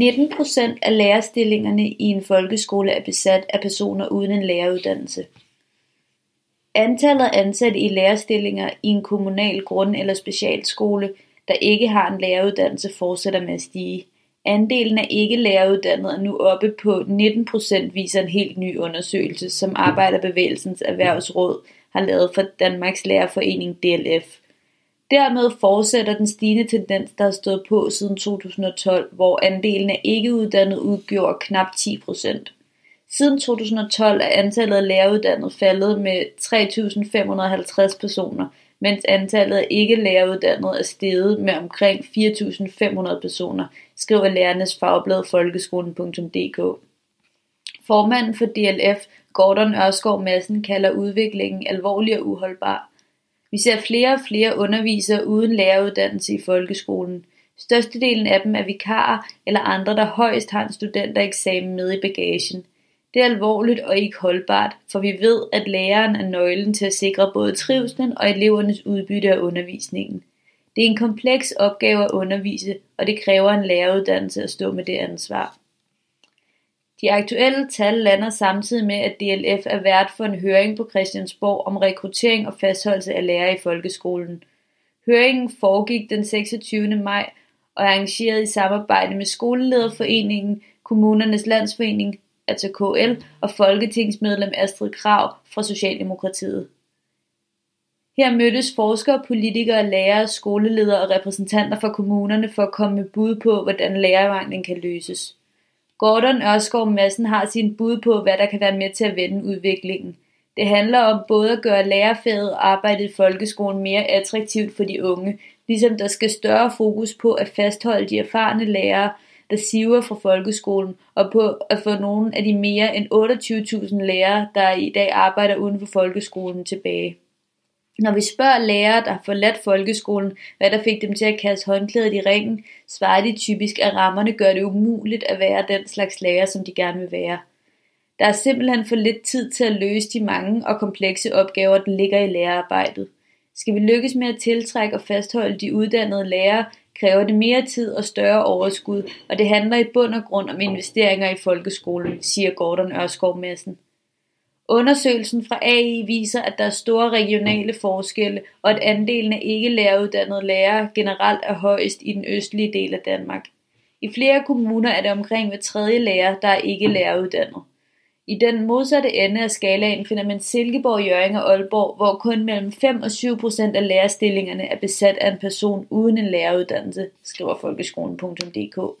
19 procent af lærerstillingerne i en folkeskole er besat af personer uden en læreruddannelse. Antallet af ansatte i lærerstillinger i en kommunal grund- eller specialskole, der ikke har en læreruddannelse, fortsætter med at stige. Andelen af ikke læreruddannede er nu oppe på 19 procent, viser en helt ny undersøgelse, som Arbejderbevægelsens Erhvervsråd har lavet for Danmarks Lærerforening DLF. Dermed fortsætter den stigende tendens, der har stået på siden 2012, hvor andelen af ikkeuddannede udgjorde knap 10%. Siden 2012 er antallet af læreruddannede faldet med 3.550 personer, mens antallet af ikke læreruddannede er steget med omkring 4.500 personer, skriver lærernes fagblad folkeskolen.dk. Formanden for DLF, Gordon Ørskov Madsen, kalder udviklingen alvorlig og uholdbar. Vi ser flere og flere undervisere uden læreruddannelse i folkeskolen. Størstedelen af dem er vikarer eller andre, der højst har en studentereksamen med i bagagen. Det er alvorligt og ikke holdbart, for vi ved, at læreren er nøglen til at sikre både trivslen og elevernes udbytte af undervisningen. Det er en kompleks opgave at undervise, og det kræver en læreruddannelse at stå med det ansvar. De aktuelle tal lander samtidig med, at DLF er vært for en høring på Christiansborg om rekruttering og fastholdelse af lærere i folkeskolen. Høringen foregik den 26. maj og er arrangeret i samarbejde med Skolelederforeningen, Kommunernes Landsforening, altså KL, og folketingsmedlem Astrid Krav fra Socialdemokratiet. Her mødtes forskere, politikere, lærere, skoleledere og repræsentanter fra kommunerne for at komme med bud på, hvordan lærermanglen kan løses. Gordon Ørskov Madsen har sin bud på, hvad der kan være med til at vende udviklingen. Det handler om både at gøre lærerfaget og arbejdet i folkeskolen mere attraktivt for de unge, ligesom der skal større fokus på at fastholde de erfarne lærere, der siver fra folkeskolen, og på at få nogle af de mere end 28.000 lærere, der i dag arbejder uden for folkeskolen tilbage. Når vi spørger lærere, der har forladt folkeskolen, hvad der fik dem til at kaste håndklædet i ringen, svarer de typisk, at rammerne gør det umuligt at være den slags lærer, som de gerne vil være. Der er simpelthen for lidt tid til at løse de mange og komplekse opgaver, der ligger i lærerarbejdet. Skal vi lykkes med at tiltrække og fastholde de uddannede lærere, kræver det mere tid og større overskud, og det handler i bund og grund om investeringer i folkeskolen, siger Gordon Ørskov Madsen. Undersøgelsen fra AI viser, at der er store regionale forskelle, og at andelen af ikke læreruddannede lærere generelt er højest i den østlige del af Danmark. I flere kommuner er det omkring hver tredje lærer, der er ikke læreruddannet. I den modsatte ende af skalaen finder man Silkeborg, Jørgen og Aalborg, hvor kun mellem 5 og 7 procent af lærerstillingerne er besat af en person uden en læreruddannelse, skriver folkeskolen.dk.